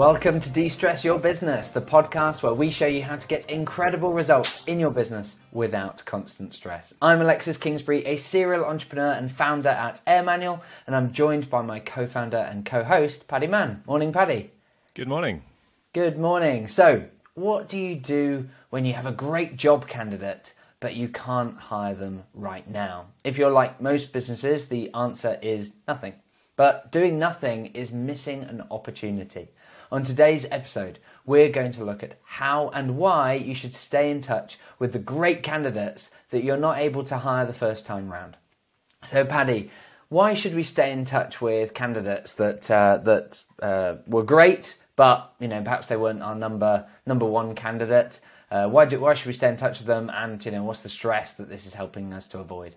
Welcome to De-Stress Your Business, the podcast where we show you how to get incredible results in your business without constant stress. I'm Alexis Kingsbury, a serial entrepreneur and founder at Air Manual, and I'm joined by my co-founder and co-host, Paddy Mann. Morning, Paddy. Good morning. Good morning. So, what do you do when you have a great job candidate but you can't hire them right now? If you're like most businesses, the answer is nothing. But doing nothing is missing an opportunity. On today's episode, we're going to look at how and why you should stay in touch with the great candidates that you're not able to hire the first time round. So, Paddy, why should we stay in touch with candidates that uh, that uh, were great, but you know perhaps they weren't our number number one candidate? Uh, why do, why should we stay in touch with them? And you know what's the stress that this is helping us to avoid?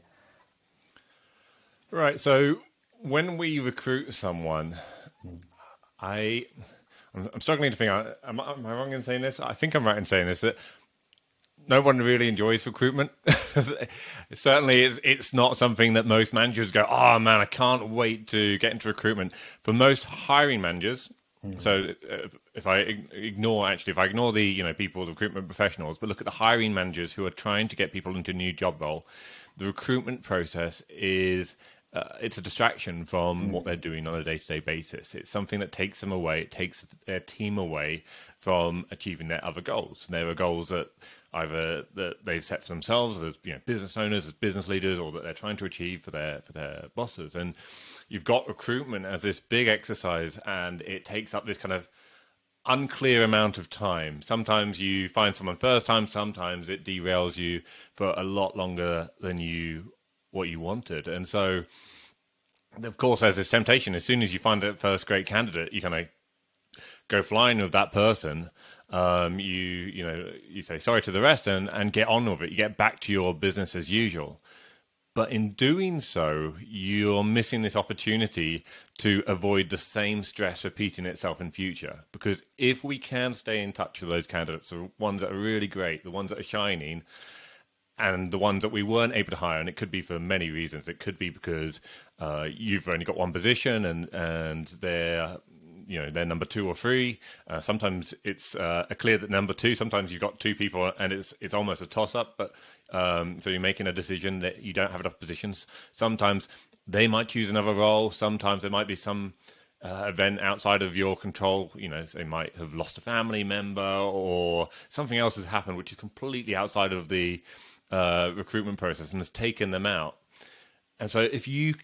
Right. So when we recruit someone, I I'm, I'm struggling to think. Am, am, I wrong in saying this? I think I'm right in saying this. That no one really enjoys recruitment. Certainly, it's it's not something that most managers go. Oh man, I can't wait to get into recruitment. For most hiring managers, mm-hmm. so uh, if I ignore actually, if I ignore the you know people, the recruitment professionals, but look at the hiring managers who are trying to get people into a new job role, the recruitment process is uh, it's a distraction from mm. what they're doing on a day-to-day basis. It's something that takes them away. It takes their team away from achieving their other goals. And there are goals that either that they've set for themselves as you know business owners, as business leaders, or that they're trying to achieve for their for their bosses. And you've got recruitment as this big exercise, and it takes up this kind of unclear amount of time. Sometimes you find someone first time, sometimes it derails you for a lot longer than you what you wanted. And so, of course, there's this temptation. As soon as you find that first great candidate, you kind of go flying with that person. Um, you you know you say sorry to the rest and and get on with it. You get back to your business as usual. But in doing so, you're missing this opportunity to avoid the same stress repeating itself in future. Because if we can stay in touch with those candidates, the ones that are really great, the ones that are shining, and the ones that we weren't able to hire, and it could be for many reasons. It could be because uh, you've only got one position, and and they're you know they're number two or three. Uh, sometimes it's uh, clear that number two. Sometimes you've got two people, and it's it's almost a toss up. But um, so you're making a decision that you don't have enough positions. Sometimes they might choose another role. Sometimes there might be some. Uh, event outside of your control. You know, they might have lost a family member or something else has happened, which is completely outside of the uh, recruitment process and has taken them out. And so if you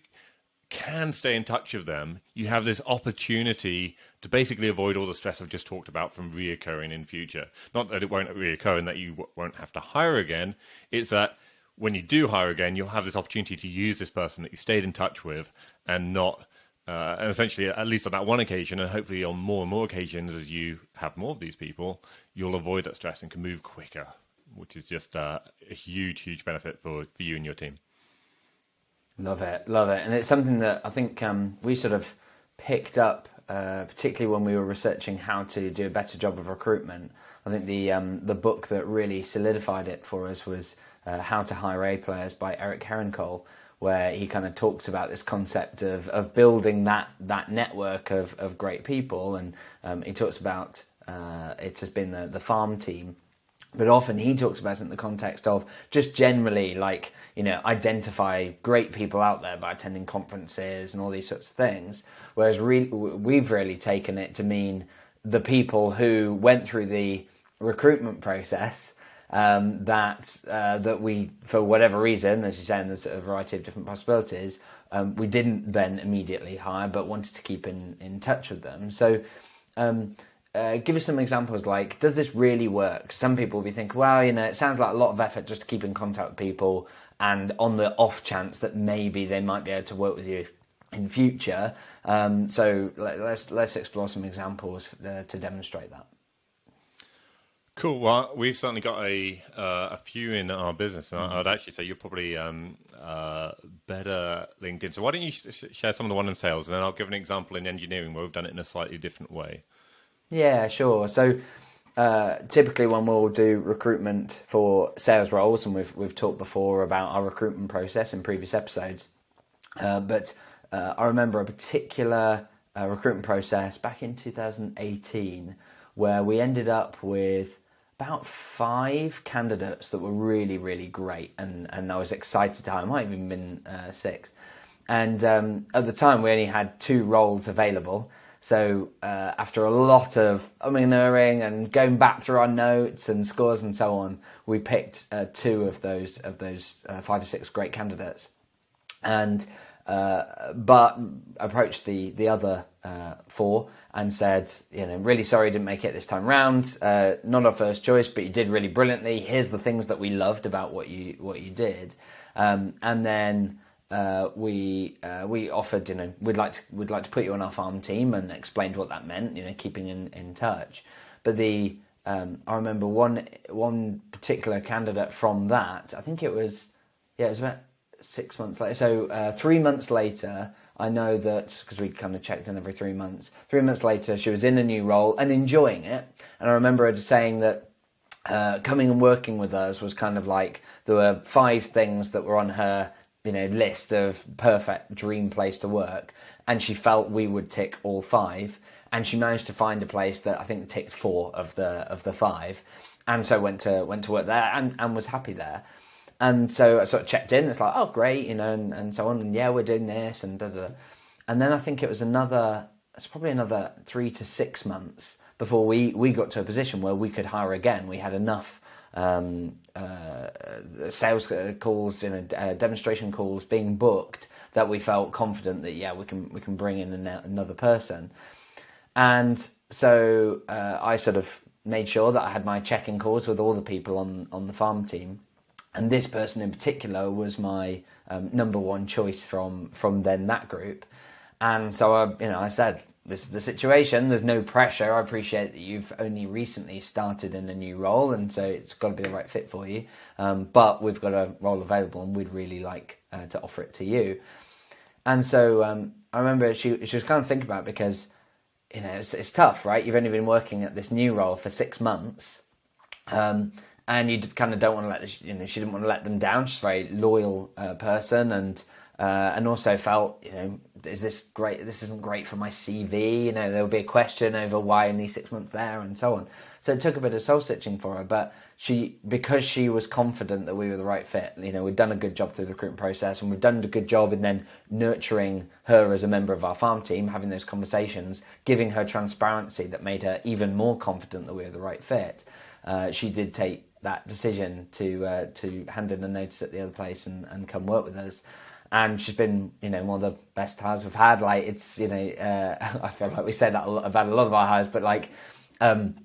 can stay in touch with them, you have this opportunity to basically avoid all the stress I've just talked about from reoccurring in future. Not that it won't reoccur and that you w- won't have to hire again. It's that when you do hire again, you'll have this opportunity to use this person that you stayed in touch with and not. Uh, and essentially, at least on that one occasion, and hopefully on more and more occasions as you have more of these people, you'll avoid that stress and can move quicker which is just uh, a huge, huge benefit for, for you and your team. Love it, love it, and it's something that I think um, we sort of picked up, uh, particularly when we were researching how to do a better job of recruitment. I think the um, the book that really solidified it for us was uh, How to Hire A Players by Eric Herrenkohl, where he kind of talks about this concept of, of building that that network of, of great people, and um, he talks about uh, it has been the, the farm team but often he talks about it in the context of just generally like you know identify great people out there by attending conferences and all these sorts of things. Whereas re- we've really taken it to mean the people who went through the recruitment process um, that uh, that we for whatever reason as you say there's a variety of different possibilities um, we didn't then immediately hire but wanted to keep in, in touch with them. So um, uh, give us some examples like does this really work some people will be thinking well you know it sounds like a lot of effort just to keep in contact with people and on the off chance that maybe they might be able to work with you in future um, so let, us let's explore some examples uh, to demonstrate that Cool. Well, we've certainly got a uh, a few in our business, and mm-hmm. I'd actually say you're probably um, uh, better linked in. So why don't you share some of the one in sales, and then I'll give an example in engineering where we've done it in a slightly different way. Yeah, sure. So uh, typically, when we'll do recruitment for sales roles, and we've we've talked before about our recruitment process in previous episodes, uh, but uh, I remember a particular uh, recruitment process back in 2018 where we ended up with about five candidates that were really, really great, and, and I was excited to. Might have even been uh, six. And um, at the time, we only had two roles available. So uh, after a lot of umming and going back through our notes and scores and so on, we picked uh, two of those of those uh, five or six great candidates, and uh, but approached the the other uh, four and said, you know, really sorry didn't make it this time round. Uh, not our first choice, but you did really brilliantly. Here's the things that we loved about what you what you did, um, and then. Uh, we uh, we offered, you know, we'd like to we'd like to put you on our farm team and explained what that meant, you know, keeping in, in touch. But the um, I remember one one particular candidate from that. I think it was yeah, it was about six months later. So uh, three months later, I know that because we kind of checked in every three months. Three months later, she was in a new role and enjoying it. And I remember her saying that uh, coming and working with us was kind of like there were five things that were on her, you know, list of perfect dream place to work, and she felt we would tick all five. And she managed to find a place that I think ticked four of the of the five, and so went to went to work there and, and was happy there. And so I sort of checked in. It's like, oh, great, you know, and, and so on. And yeah, we're doing this and da, da. And then I think it was another, it's probably another three to six months before we, we got to a position where we could hire again. We had enough um, uh, sales calls, you know, uh, demonstration calls being booked that we felt confident that yeah, we can we can bring in another person. And so uh, I sort of made sure that I had my check-in calls with all the people on on the farm team and this person in particular was my um, number one choice from from then that group. And so I, you know, I said, "This is the situation. There's no pressure. I appreciate that you've only recently started in a new role, and so it's got to be the right fit for you. Um, but we've got a role available, and we'd really like uh, to offer it to you." And so um, I remember she she was kind of thinking about it because you know it's, it's tough, right? You've only been working at this new role for six months. Um, and you kind of don't want to let you know she didn't want to let them down. She's a very loyal uh, person, and uh, and also felt you know is this great? This isn't great for my CV. You know there will be a question over why only six months there and so on. So it took a bit of soul stitching for her, but she because she was confident that we were the right fit. You know we'd done a good job through the recruitment process, and we've done a good job in then nurturing her as a member of our farm team, having those conversations, giving her transparency that made her even more confident that we were the right fit. Uh, she did take that decision to uh, to hand in a notice at the other place and, and come work with us. And she's been, you know, one of the best hires we've had. Like it's, you know, uh, I feel like we say that about a lot of our hires, but like, um,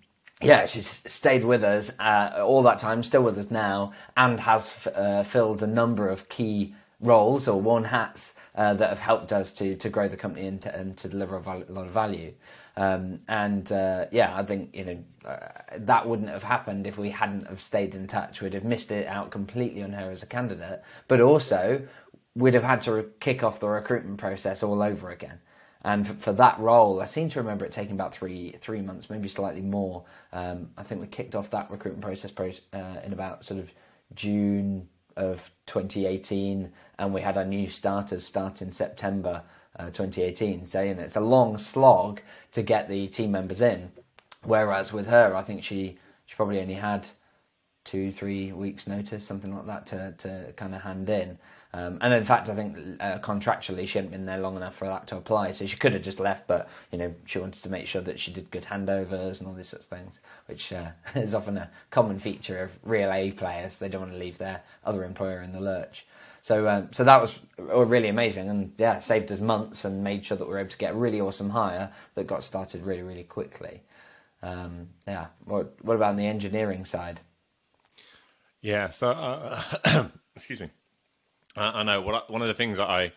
yeah, she's stayed with us uh, all that time, still with us now, and has f- uh, filled a number of key roles or worn hats uh, that have helped us to to grow the company and to, and to deliver a, val- a lot of value. Um, and uh, yeah, I think you know uh, that wouldn't have happened if we hadn't have stayed in touch. We'd have missed it out completely on her as a candidate, but also we'd have had to re- kick off the recruitment process all over again. And for, for, that role, I seem to remember it taking about three three months, maybe slightly more. Um, I think we kicked off that recruitment process pro- uh, in about sort of June of 2018, and we had our new starters start in September uh, 2018. So you know, it's a long slog to get the team members in. Whereas with her, I think she she probably only had two, three weeks' notice, something like that, to to kind of hand in. Um, and in fact, I think uh, contractually she hadn't been there long enough for that to apply, so she could have just left. But you know, she wanted to make sure that she did good handovers and all these sorts of things, which uh, is often a common feature of real A players. They don't want to leave their other employer in the lurch. So um, so that was really amazing, and yeah, saved us months and made sure that we were able to get a really awesome hire that got started really really quickly. Um, yeah. What what about on the engineering side? Yeah. So uh, excuse me. I, I know what one of the things that I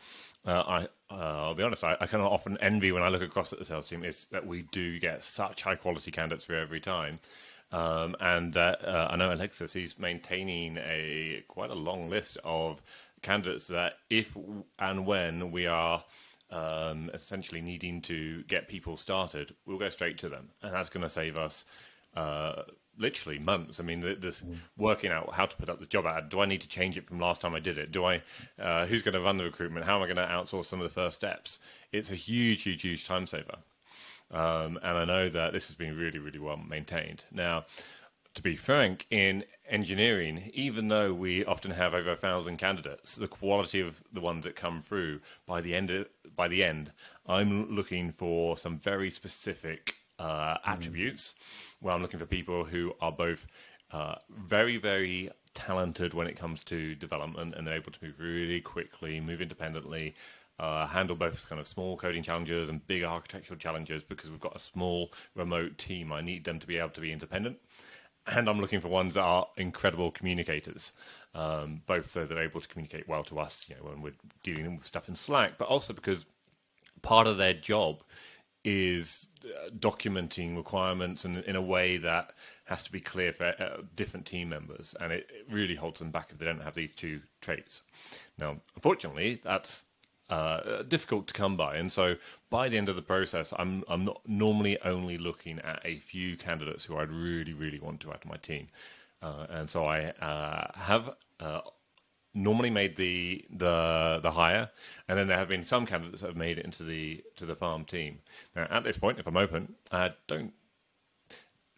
uh, I uh, I'll be honest, I, I kind of often envy when I look across at the sales team is that we do get such high quality candidates for every time. Um, and uh, uh, I know Alexis, he's maintaining a quite a long list of candidates that if and when we are um, essentially needing to get people started, we'll go straight to them, and that's going to save us uh, literally months. I mean, this mm. working out how to put up the job ad. Do I need to change it from last time I did it? Do I? Uh, who's going to run the recruitment? How am I going to outsource some of the first steps? It's a huge, huge, huge time saver. Um, and I know that this has been really, really well maintained. Now, to be frank, in engineering, even though we often have over a thousand candidates, the quality of the ones that come through by the end, of, by the end, I'm looking for some very specific uh, mm. attributes. Where I'm looking for people who are both uh, very, very talented when it comes to development, and they're able to move really quickly, move independently, uh, handle both kind of small coding challenges and big architectural challenges because we've got a small remote team. I need them to be able to be independent. And I'm looking for ones that are incredible communicators, um, both so they're able to communicate well to us, you know, when we're dealing with stuff in Slack, but also because part of their job is uh, documenting requirements and in a way that has to be clear for uh, different team members, and it, it, really holds them back if they don't have these two traits. Now, unfortunately, that's uh, difficult to come by, and so by the end of the process, I'm I'm not normally only looking at a few candidates who I'd really really want to add to my team, uh, and so I uh, have uh, normally made the the the hire, and then there have been some candidates that have made it into the to the farm team. Now, at this point, if I'm open, I don't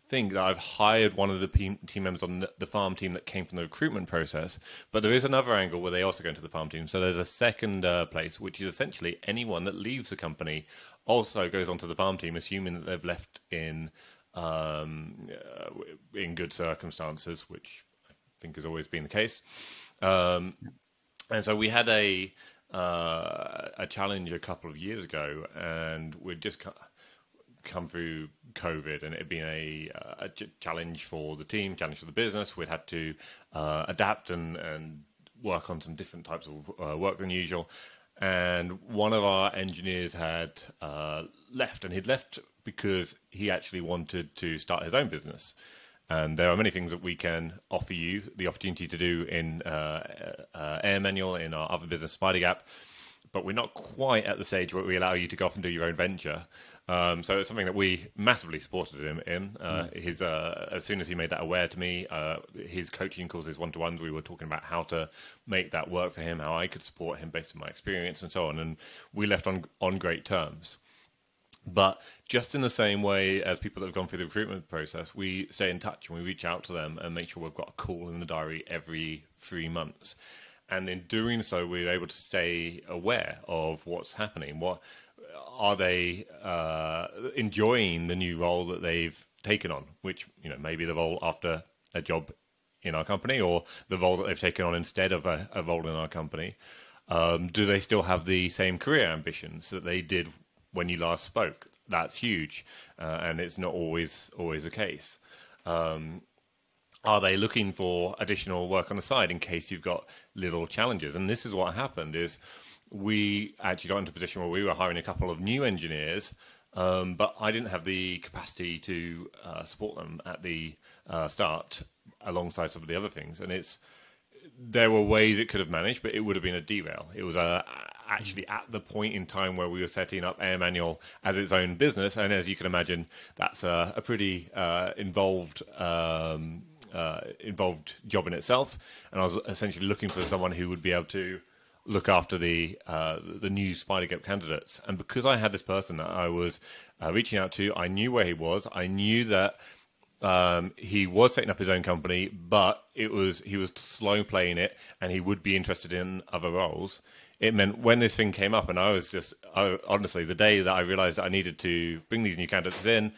think that I've hired one of the team members on the farm team that came from the recruitment process. But there is another angle where they also go into the farm team. So there's a second uh, place, which is essentially anyone that leaves the company also goes onto the farm team, assuming that they've left in um, uh, in good circumstances, which I think has always been the case. Um, and so we had a uh, a challenge a couple of years ago, and we'd just come through COVID, and it had been a, a challenge for the team, challenge for the business. We'd had to uh, adapt and, and work on some different types of uh, work than usual. And one of our engineers had uh, left, and he'd left because he actually wanted to start his own business. And there are many things that we can offer you the opportunity to do in uh, uh, Air Manual, in our other business, SpiderGap, but we're not quite at the stage where we allow you to go off and do your own venture. Um, so it's something that we massively supported him in. Uh, mm. His uh, as soon as he made that aware to me, uh, his coaching his one to ones, we were talking about how to make that work for him, how I could support him based on my experience, and so on. And we left on on great terms. But just in the same way as people that have gone through the recruitment process, we stay in touch and we reach out to them and make sure we've got a call in the diary every three months. And in doing so, we're able to stay aware of what's happening. What are they uh, enjoying the new role that they've taken on? Which you know maybe the role after a job in our company, or the role that they've taken on instead of a, a role in our company. Um, do they still have the same career ambitions that they did when you last spoke. That's huge, uh, and it's not always always the case. Um, are they looking for additional work on the side in case you've got little challenges? And this is what happened: is we actually got into a position where we were hiring a couple of new engineers, um, but I didn't have the capacity to uh, support them at the uh, start alongside some of the other things. And it's there were ways it could have managed, but it would have been a derail. It was a actually at the point in time where we were setting up Air Manual as its own business, and as you can imagine, that's a, a pretty uh, involved. Um, uh, involved job in itself, and I was essentially looking for someone who would be able to look after the uh, the new SpiderGap candidates. And because I had this person that I was uh, reaching out to, I knew where he was. I knew that um, he was setting up his own company, but it was he was slow playing it, and he would be interested in other roles it meant when this thing came up, and I was just I, honestly the day that I realized that I needed to bring these new candidates in,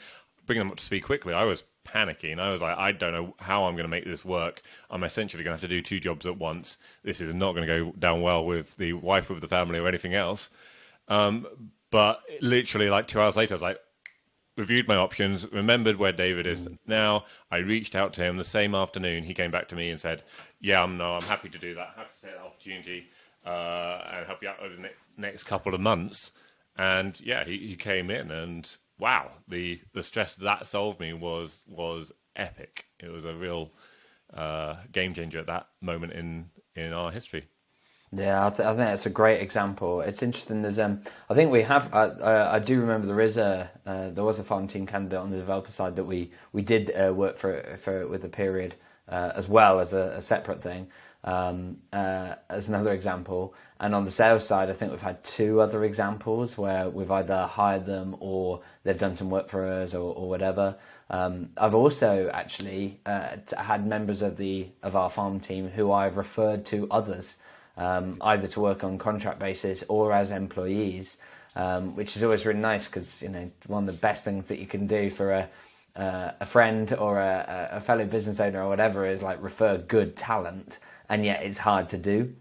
bring them up to speed quickly, I was panicking. I was like, I don't know how I'm going to make this work. I'm essentially going to have to do two jobs at once. This is not going to go down well with the wife of the family or anything else. Um, but literally, like two hours later, I was like, reviewed my options, remembered where David is now. I reached out to him the same afternoon. He came back to me and said, "Yeah, I'm no, I'm happy to do that. Happy to take that opportunity." Uh, and help you out over the ne- next couple of months. And yeah, he, he came in, and wow, the the stress that solved me was was epic. It was a real uh, game changer at that moment in in our history. Yeah, I, th- I think that's a great example. It's interesting. There's, um, I think we have. I, I, I do remember there is a uh, there was a farm team candidate on the developer side that we we did uh, work for for with a period uh, as well as a, a separate thing. Um, uh, as another example, and on the sales side, I think we've had two other examples where we've either hired them or they've done some work for us or, or whatever. Um, I've also actually uh, had members of the of our farm team who I've referred to others um, either to work on contract basis or as employees, um, which is always really nice because you know one of the best things that you can do for a uh, a friend or a, a, fellow business owner or whatever is like refer good talent, and yet it's hard to do.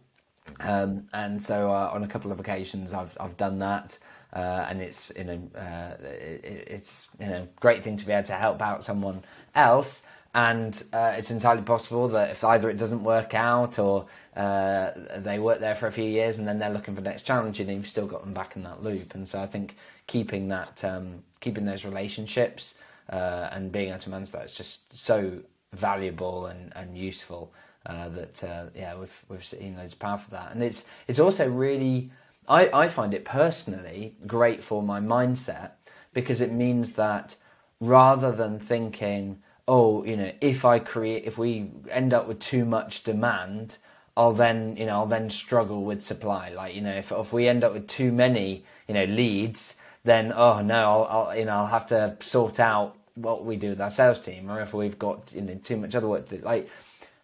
Um, and so uh, on a couple of occasions, I've I've done that. Uh, and it's you know uh, it, it's you know great thing to be able to help out someone else and uh, it's entirely possible that if either it doesn't work out or uh, they work there for a few years and then they're looking for the next challenge, and you've still got them back in that loop. And so I think keeping that, um, keeping those relationships uh, and being able to manage that is just so valuable and, and useful uh, that uh, yeah, we've we've seen loads of power for that. And it's it's also really I, I find it personally great for my mindset because it means that rather than thinking oh, you know, if I create, if we end up with too much demand, I'll then, you know, I'll then struggle with supply. Like, you know, if if we end up with too many, you know, leads, then oh no, I'll, I'll you know, I'll have to sort out what we do with our sales team, or if we've got you know too much other work to do. Like,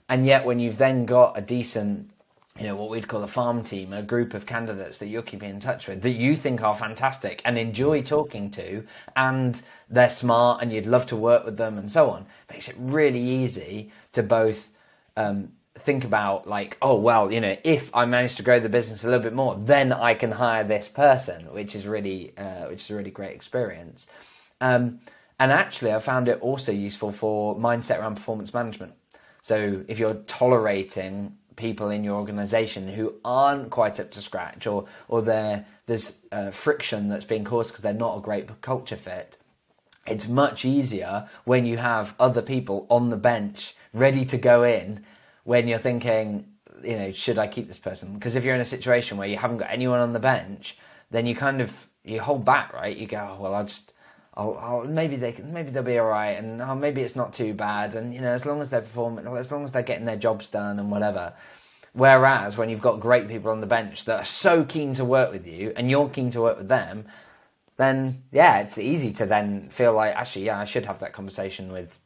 and yet when you've then got a decent you know what we'd call a farm team, a group of candidates that you're keeping in touch with that you think are fantastic and enjoy talking to, and they're smart and you'd love to work with them and so on. Makes it really easy to both um, think about like, oh well, you know, if I manage to grow the business a little bit more, then I can hire this person, which is really, uh, which is a really great experience. Um, and actually, I found it also useful for mindset around performance management. So if you're tolerating people in your organization who aren't quite up to scratch or or there's uh, friction that's being caused because they're not a great culture fit it's much easier when you have other people on the bench ready to go in when you're thinking you know should i keep this person? Because if you're in a situation where you haven't got anyone on the bench then you kind of you hold back right? You go oh, well i'll just I'll, I'll, maybe they maybe they'll be all right, and oh, maybe it's not too bad, and you know, as long as they're performing, as long as they're getting their jobs done and whatever. Whereas when you've got great people on the bench that are so keen to work with you, and you're keen to work with them, then yeah, it's easy to then feel like actually, yeah, I should have that conversation with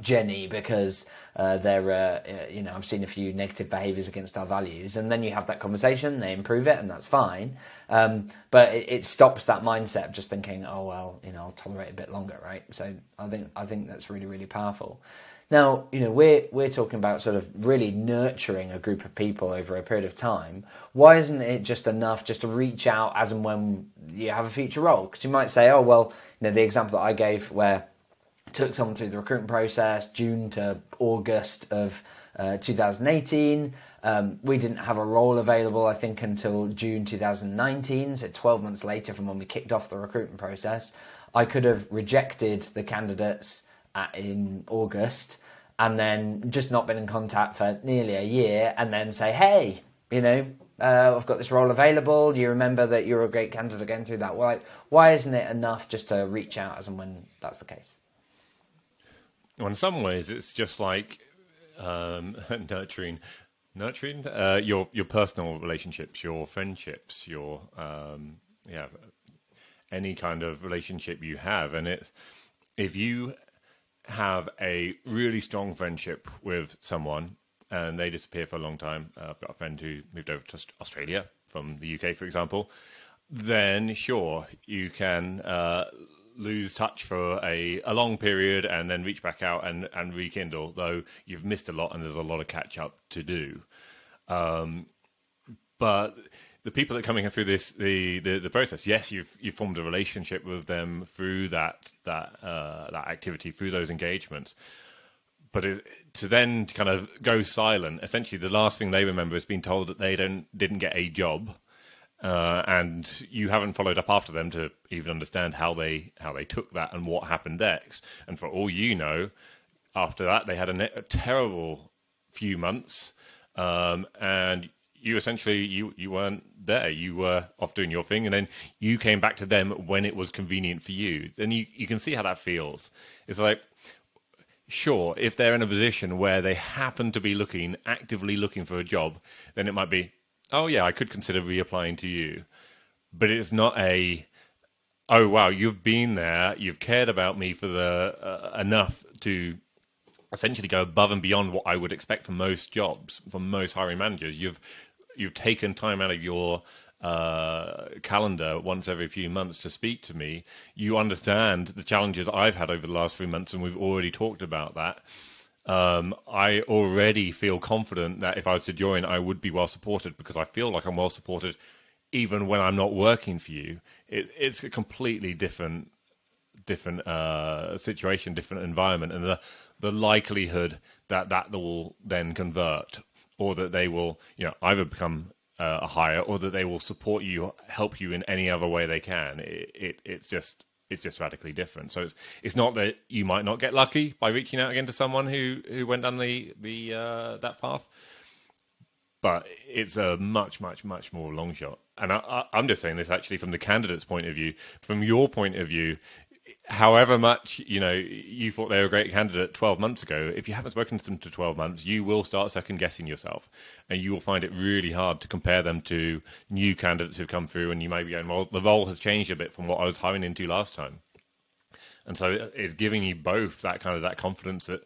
Jenny because uh, they're, uh, uh, you know, I've seen a few negative behaviours against our values, and then you have that conversation, they improve it, and that's fine. Um, but it, it, stops that mindset of just thinking, oh well, you know, I'll tolerate a bit longer, right? So I think I think that's really really powerful. Now, you know, we're we're talking about sort of really nurturing a group of people over a period of time. Why isn't it just enough just to reach out as and when you have a future role? Because you might say, oh well, you know, the example that I gave where took someone through the recruitment process, June to August of uh, 2018. Um, we didn't have a role available, I think, until June 2019, so 12 months later from when we kicked off the recruitment process. I could have rejected the candidates at, in August and then just not been in contact for nearly a year and then say, hey, you know, uh, I've got this role available. You remember that you're a great candidate going through that. Why, why isn't it enough just to reach out as and when that's the case? Well, in some ways, it's just like um, nurturing, nurturing uh, your your personal relationships, your friendships, your um, yeah, any kind of relationship you have, and it's if you have a really strong friendship with someone and they disappear for a long time. Uh, I've got a friend who moved over to Australia from the UK, for example. Then, sure, you can uh, lose touch for a, a long period and then reach back out and, and rekindle, though you've missed a lot and there's a lot of catch up to do. Um, but the people that are coming through this the, the, the process, yes, you've you formed a relationship with them through that that uh, that activity, through those engagements. But it, to then kind of go silent, essentially, the last thing they remember is being told that they don't didn't get a job, uh, and you haven't followed up after them to even understand how they how they took that and what happened next. And for all you know, after that, they had a, ne- a terrible few months, um, and you essentially you you weren't there. You were off doing your thing, and then you came back to them when it was convenient for you. And you you can see how that feels. It's like sure, if they're in a position where they happen to be looking actively looking for a job, then it might be, oh yeah, I could consider reapplying to you. But it's not a, oh wow, you've been there, you've cared about me for the uh, enough to essentially go above and beyond what I would expect from most jobs, from most hiring managers. You've you've taken time out of your uh, calendar once every few months to speak to me, you understand the challenges I've had over the last few months, and we've already talked about that. Um, I already feel confident that if I was to join, I would be well supported because I feel like I'm well supported even when I'm not working for you. It, it's a completely different different uh, situation, different environment, and the the likelihood that that will then convert or that they will, you know, either become uh, a hire or that they will support you, help you in any other way they can. It, it, it's just it's just radically different. So it's it's not that you might not get lucky by reaching out again to someone who who went down the the uh, that path, but it's a much much much more long shot. And I, I'm just saying this actually from the candidate's point of view. From your point of view, however much you know you thought they were a great candidate 12 months ago if you haven't spoken to them for 12 months you will start second guessing yourself. And you will find it really hard to compare them to new candidates who've come through and you may be going well the role has changed a bit from what i was hiring into last time. And so it's giving you both that kind of that confidence that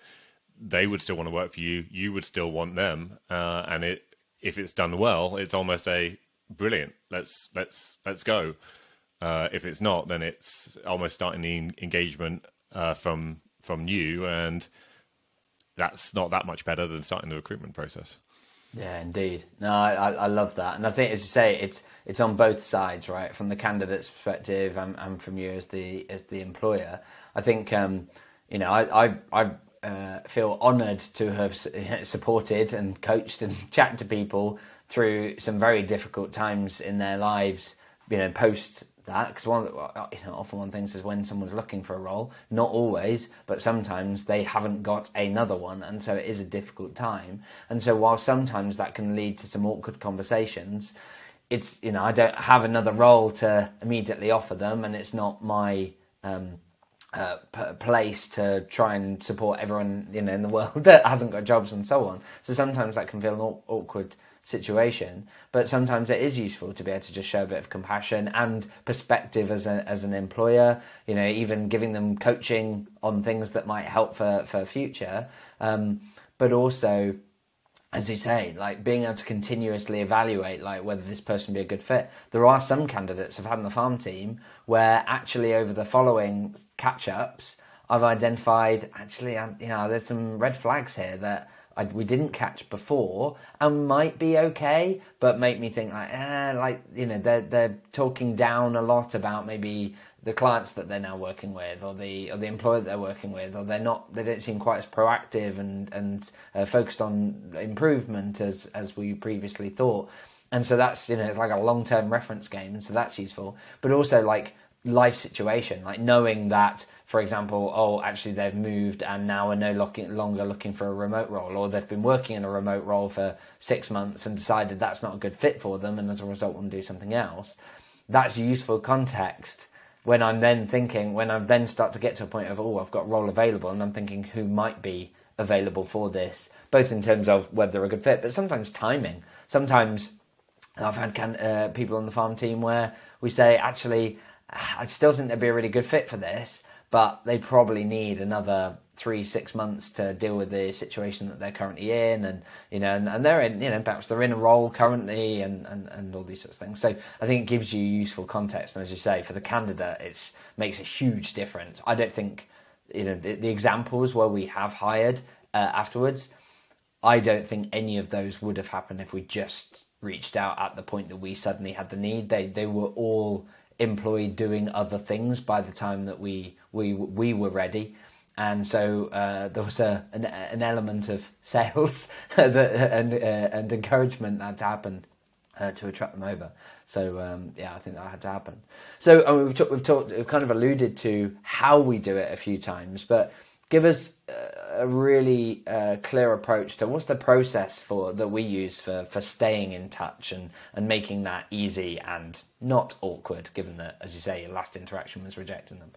they would still want to work for you you would still want them uh, and it if it's done well it's almost a brilliant let's let's let's go uh, if it's not, then it's almost starting the engagement uh, from from you, and that's not that much better than starting the recruitment process. Yeah, indeed. No, I, I love that, and I think, as you say, it's it's on both sides, right? From the candidate's perspective and, and from you as the as the employer. I think, um, you know, I I, I uh, feel honoured to have supported and coached and chatted to people through some very difficult times in their lives. You know, post that because one uh, you know often one thinks is when someone's looking for a role not always but sometimes they haven't got another one and so it is a difficult time. And so while sometimes that can lead to some awkward conversations it's you know I don't have another role to immediately offer them and it's not my um, uh, p- place to try and support everyone you know in the world that hasn't got jobs and so on. So sometimes that can feel an awkward situation. But sometimes it is useful to be able to just show a bit of compassion and perspective as a, as an employer. You know, even giving them coaching on things that might help for for future. Um, but also, as you say, like being able to continuously evaluate like whether this person be a good fit. There are some candidates I've had on the farm team where actually over the following catch ups. I've identified actually, you know, there's some red flags here that I, we didn't catch before and might be okay, but make me think like, eh, like you know, they're they're talking down a lot about maybe the clients that they're now working with, or the or the employer they're working with, or they're not they don't seem quite as proactive and and uh, focused on improvement as as we previously thought. And so that's you know it's like a long term reference game, and so that's useful. But also like life situation, like knowing that for example, oh, actually they've moved and now are no longer looking for a remote role, or they've been working in a remote role for six months and decided that's not a good fit for them, and as a result want to do something else. That's useful context when I'm then thinking, when I then start to get to a point of, oh, I've got a role available, and I'm thinking who might be available for this, both in terms of whether they're a good fit, but sometimes timing. Sometimes I've had can, uh, people on the farm team where we say, actually, I still think they'd be a really good fit for this, but they probably need another three six months to deal with the situation that they're currently in and you know and, and, they're in you know perhaps they're in a role currently and, and and all these sorts of things. So i think it gives you useful context. And as you say for the candidate it makes a huge difference. I don't think you know the, the examples where we have hired uh, afterwards i don't think any of those would have happened if we just reached out at the point that we suddenly had the need. They they were all employed doing other things by the time that we we we were ready and so uh, there was a an, an element of sales that, and uh, and encouragement that happened uh, to attract them over. So um, yeah, I think that had to happen. So I mean, we've, talked, we've talked, we've kind of alluded to how we do it a few times, but give us a really uh, clear approach to what's the process for that we use for, for staying in touch and, and making that easy and not awkward, given that, as you say, your last interaction was rejecting them.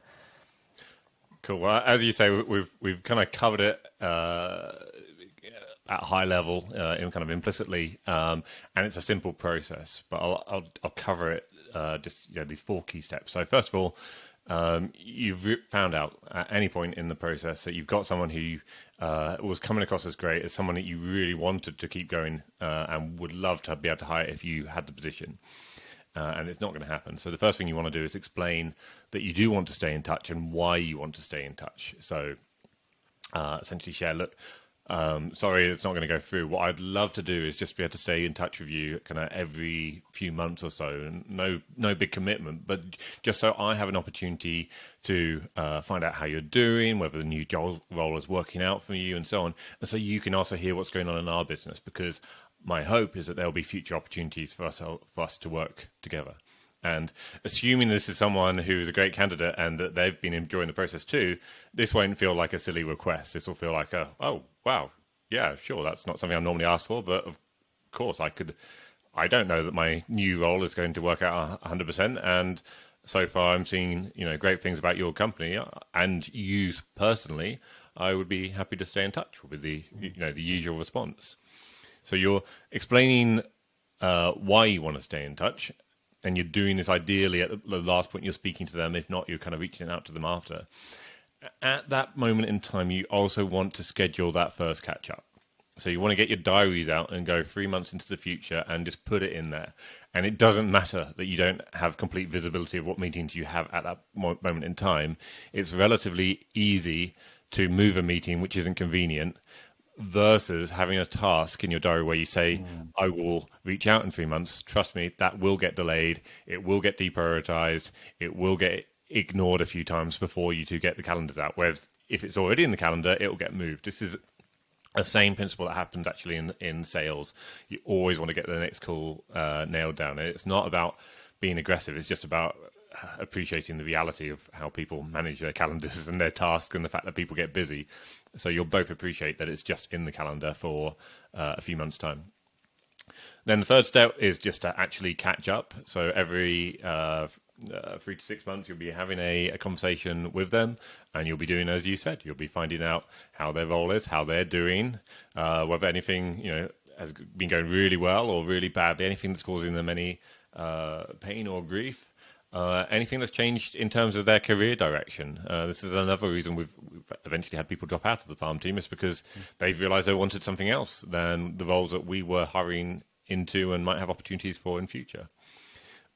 Cool. Well, as you say, we've we've kind of covered it uh, at high level, uh, in kind of implicitly, um, and it's a simple process. But I'll I'll, I'll cover it uh, just you know, these four key steps. So first of all, um, you've found out at any point in the process that you've got someone who uh, was coming across as great, as someone that you really wanted to keep going uh, and would love to be able to hire if you had the position. Uh, and it's not going to happen. So the first thing you want to do is explain that you do want to stay in touch and why you want to stay in touch. So uh, essentially share, look, um, sorry, it's not going to go through. What I'd love to do is just be able to stay in touch with you, kind of every few months or so. No, no big commitment, but just so I have an opportunity to uh, find out how you're doing, whether the new job role is working out for you, and so on. And so you can also hear what's going on in our business, because my hope is that there will be future opportunities for us for us to work together. And assuming this is someone who is a great candidate and that they've been enjoying the process too, this won't feel like a silly request. This will feel like a, oh, wow, yeah, sure, that's not something I normally ask for, but of course I could. I don't know that my new role is going to work out 100%. And so far, I'm seeing you know great things about your company and you personally. I would be happy to stay in touch with the you know the usual response. So you're explaining uh, why you want to stay in touch, and you're doing this ideally at the last point you're speaking to them. If not, you're kind of reaching out to them after. At that moment in time, you also want to schedule that first catch up. So you want to get your diaries out and go three months into the future and just put it in there. And it doesn't matter that you don't have complete visibility of what meetings you have at that moment in time. It's relatively easy to move a meeting which isn't convenient versus having a task in your diary where you say, mm. I will reach out in three months. Trust me, that will get delayed. It will get deprioritized. It will get ignored a few times before you two get the calendars out. Whereas if it's already in the calendar, it will get moved. This is a same principle that happens actually in in sales. You always want to get the next call uh, nailed down. It's not about being aggressive. It's just about appreciating the reality of how people manage their calendars and their tasks and the fact that people get busy. So you'll both appreciate that it's just in the calendar for uh, a few months' time. Then the third step is just to actually catch up. So every uh, uh, three to six months, you'll be having a, a, conversation with them, and you'll be doing as you said. You'll be finding out how their role is, how they're doing, uh, whether anything you know has been going really well or really badly, anything that's causing them any uh, pain or grief. Uh, anything that's changed in terms of their career direction. Uh, this is another reason we've, we've, eventually had people drop out of the farm team is because they've realised they wanted something else than the roles that we were hiring into and might have opportunities for in future.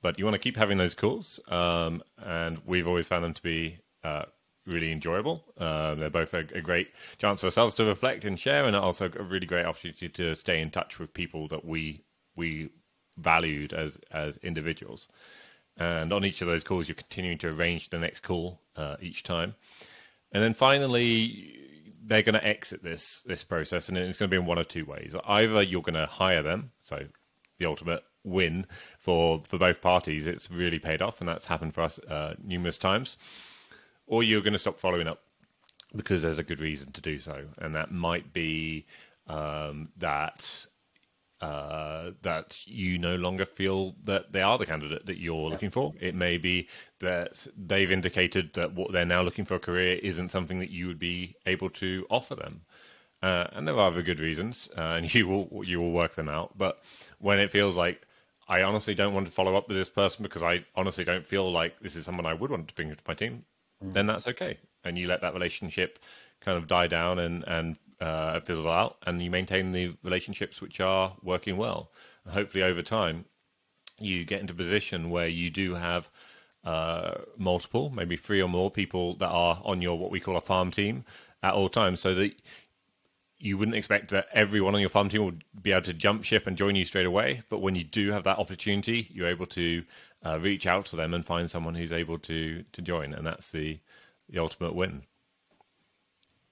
But you want to keep having those calls, um, and we've always found them to be uh, really enjoyable. Uh, they're both a, a, great chance for ourselves to reflect and share, and also a really great opportunity to stay in touch with people that we we valued as as individuals. And on each of those calls, you're continuing to arrange the next call uh, each time. And then finally, they're going to exit this this process, and it's going to be in one of two ways. Either you're going to hire them, so the ultimate win for for both parties. It's really paid off, and that's happened for us uh, numerous times. Or you're going to stop following up because there's a good reason to do so, and that might be um, that uh, that you no longer feel that they are the candidate that you're yeah. looking for. It may be that they've indicated that what they're now looking for a career isn't something that you would be able to offer them. Uh, and there are other good reasons, uh, and you will you will work them out. But when it feels like I honestly don't want to follow up with this person because I honestly don't feel like this is someone I would want to bring into my team, mm. then that's okay. And you let that relationship kind of die down and and uh, fizzle out, and you maintain the relationships which are working well. And hopefully, over time, you get into a position where you do have uh, multiple, maybe three or more people that are on your what we call a farm team at all times, so that you wouldn't expect that everyone on your farm team would be able to jump ship and join you straight away. But when you do have that opportunity, you're able to uh, reach out to them and find someone who's able to to join, and that's the the ultimate win.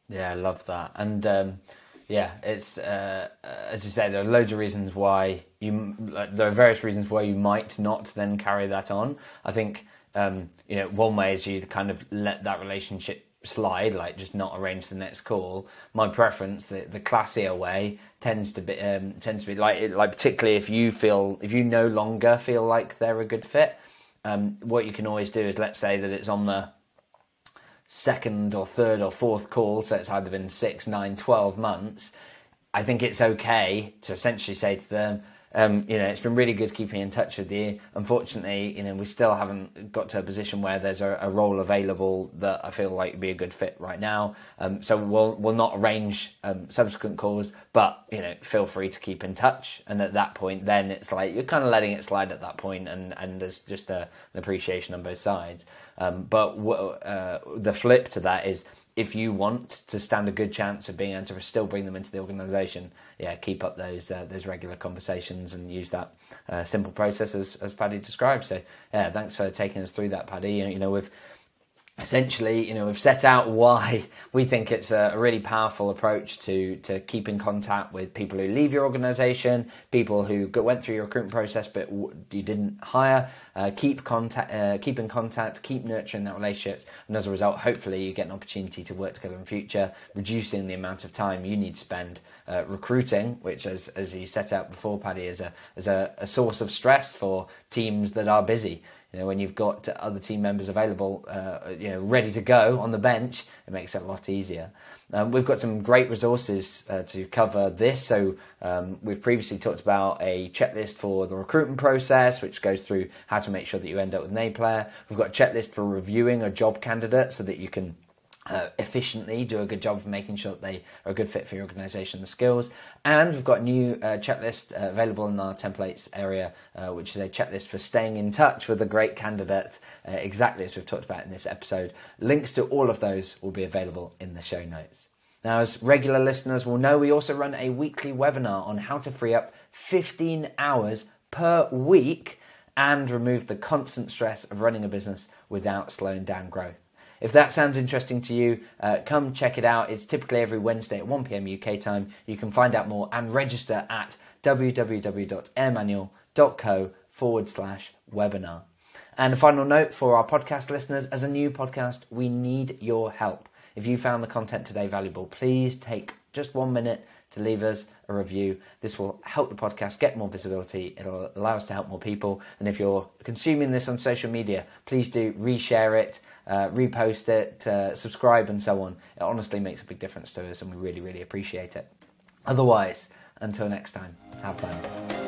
Yeah, I love that. And um, yeah, it's uh, as you say, there are loads of reasons why you. Like, there are various reasons why you might not then carry that on. I think um, you know one way is you kind of let that relationship slide, like just not arrange the next call. My preference, the the classier way, tends to be um, tends to be like like particularly if you feel if you no longer feel like they're a good fit. Um, what you can always do is let's say that it's on the second or third or fourth call, so it's either been six, nine, twelve months. I think it's okay to essentially say to them, um, you know, it's been really good keeping in touch with you. Unfortunately, you know, we still haven't got to a position where there's a, a role available that I feel like would be a good fit right now. Um, so we'll we'll not arrange um, subsequent calls, but you know, feel free to keep in touch. And at that point, then it's like you're kind of letting it slide at that point, and and there's just a, an appreciation on both sides. Um, but w- uh, the flip to that is if you want to stand a good chance of being able to still bring them into the organisation, yeah, keep up those uh, those regular conversations and use that uh, simple process as, as Paddy described. So yeah, thanks for taking us through that, Paddy. You know, you know we've essentially, you know, we've set out why we think it's a, really powerful approach to to keep in contact with people who leave your organisation, people who went through your recruitment process but you didn't hire. Uh, keep contact, uh, keep in contact, keep nurturing that relationships, and as a result, hopefully, you get an opportunity to work together in future, reducing the amount of time you need to spend uh, recruiting, which, as as you set out before, Paddy, is a is a, a source of stress for teams that are busy. You know, when you've got other team members available, uh, you know, ready to go on the bench, it makes it a lot easier. Um, we've got some great resources uh, to cover this. So um, we've previously talked about a checklist for the recruitment process, which goes through how to make sure that you end up with an A player. We've got a checklist for reviewing a job candidate so that you can uh, efficiently, do a good job of making sure that they are a good fit for your organisation, the skills. And we've got a new uh, checklist uh, available in our templates area, uh, which is a checklist for staying in touch with a great candidate, uh, exactly as we've talked about in this episode. Links to all of those will be available in the show notes. Now, as regular listeners will know, we also run a weekly webinar on how to free up 15 hours per week and remove the constant stress of running a business without slowing down growth. If that sounds interesting to you, uh, come check it out. It's typically every Wednesday at 1 pm UK time. You can find out more and register at www.airmanual.co forward slash webinar. And a final note for our podcast listeners as a new podcast, we need your help. If you found the content today valuable, please take just one minute to leave us a review. This will help the podcast get more visibility. It'll allow us to help more people. And if you're consuming this on social media, please do reshare it uh, repost it, uh, subscribe, and so on. It honestly makes a big difference to us, and we really, really appreciate it. Otherwise, until next time, have fun.